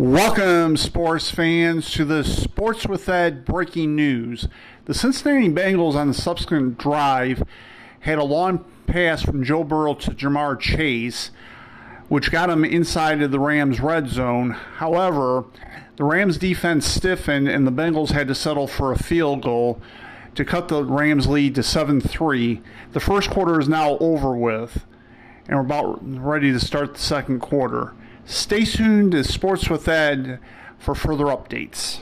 Welcome, sports fans, to the Sports with Ed breaking news. The Cincinnati Bengals on the subsequent drive had a long pass from Joe Burrow to Ja'Marr Chase, which got him inside of the Rams' red zone. However, the Rams' defense stiffened and the Bengals had to settle for a field goal to cut the Rams' lead to 7 3. The first quarter is now over with, and we're about ready to start the second quarter. Stay tuned to Sports with Ed for further updates.